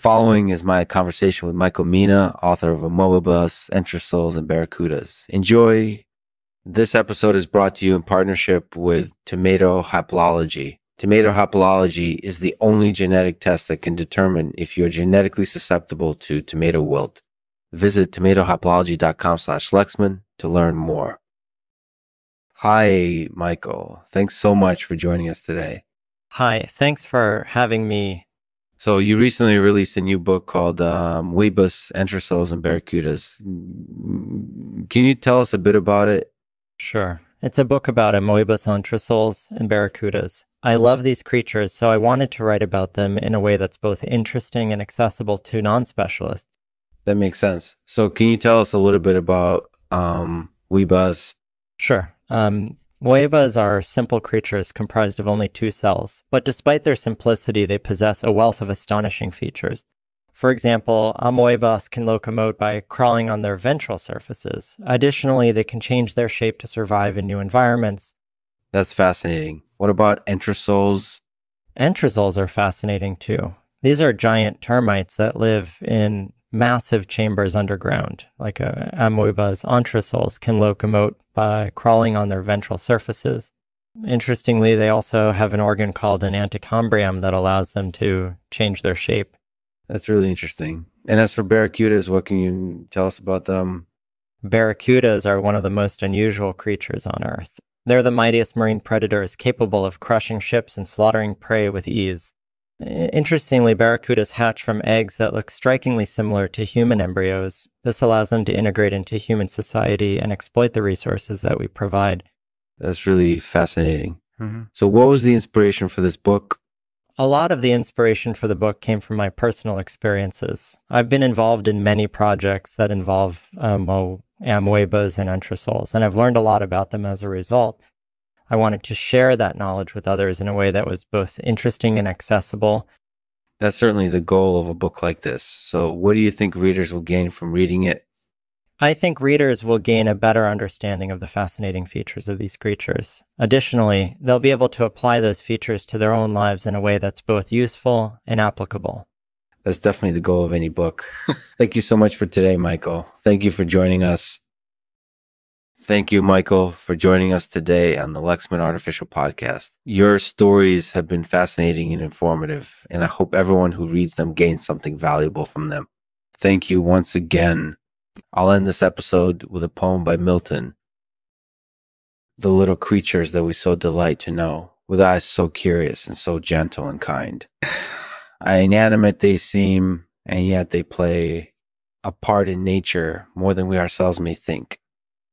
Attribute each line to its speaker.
Speaker 1: following is my conversation with Michael Mina, author of Amoebas, Enterosols, and Barracudas. Enjoy. This episode is brought to you in partnership with Tomato Haplology. Tomato haplology is the only genetic test that can determine if you're genetically susceptible to tomato wilt. Visit tomatohaplology.com slash Lexman to learn more. Hi, Michael. Thanks so much for joining us today.
Speaker 2: Hi, thanks for having me.
Speaker 1: So you recently released a new book called um, Weebus, Enterosols, and Barracudas. Can you tell us a bit about it?
Speaker 2: Sure. It's a book about amoebas, enterosols, and barracudas. I love these creatures, so I wanted to write about them in a way that's both interesting and accessible to non-specialists.
Speaker 1: That makes sense. So can you tell us a little bit about um, Weebus?
Speaker 2: Sure. Um, Moebas are simple creatures comprised of only two cells, but despite their simplicity, they possess a wealth of astonishing features. For example, amoebas can locomote by crawling on their ventral surfaces. Additionally, they can change their shape to survive in new environments.
Speaker 1: That's fascinating. What about enterosols?
Speaker 2: Enterosols are fascinating too. These are giant termites that live in massive chambers underground, like uh, amoebas. Enterosols can locomote by crawling on their ventral surfaces. Interestingly, they also have an organ called an antechambrium that allows them to change their shape.
Speaker 1: That's really interesting. And as for barracudas, what can you tell us about them?
Speaker 2: Barracudas are one of the most unusual creatures on Earth. They're the mightiest marine predators capable of crushing ships and slaughtering prey with ease. Interestingly, barracudas hatch from eggs that look strikingly similar to human embryos. This allows them to integrate into human society and exploit the resources that we provide.
Speaker 1: That's really fascinating. Mm-hmm. So, what was the inspiration for this book?
Speaker 2: A lot of the inspiration for the book came from my personal experiences. I've been involved in many projects that involve um, amoebas and enterosols, and I've learned a lot about them as a result. I wanted to share that knowledge with others in a way that was both interesting and accessible.
Speaker 1: That's certainly the goal of a book like this. So, what do you think readers will gain from reading it
Speaker 2: I think readers will gain a better understanding of the fascinating features of these creatures. Additionally, they'll be able to apply those features to their own lives in a way that's both useful and applicable.
Speaker 1: That's definitely the goal of any book. Thank you so much for today, Michael. Thank you for joining us. Thank you, Michael, for joining us today on the Lexman Artificial Podcast. Your stories have been fascinating and informative, and I hope everyone who reads them gains something valuable from them. Thank you once again I'll end this episode with a poem by Milton. The little creatures that we so delight to know, with eyes so curious and so gentle and kind. Inanimate they seem, and yet they play a part in nature more than we ourselves may think.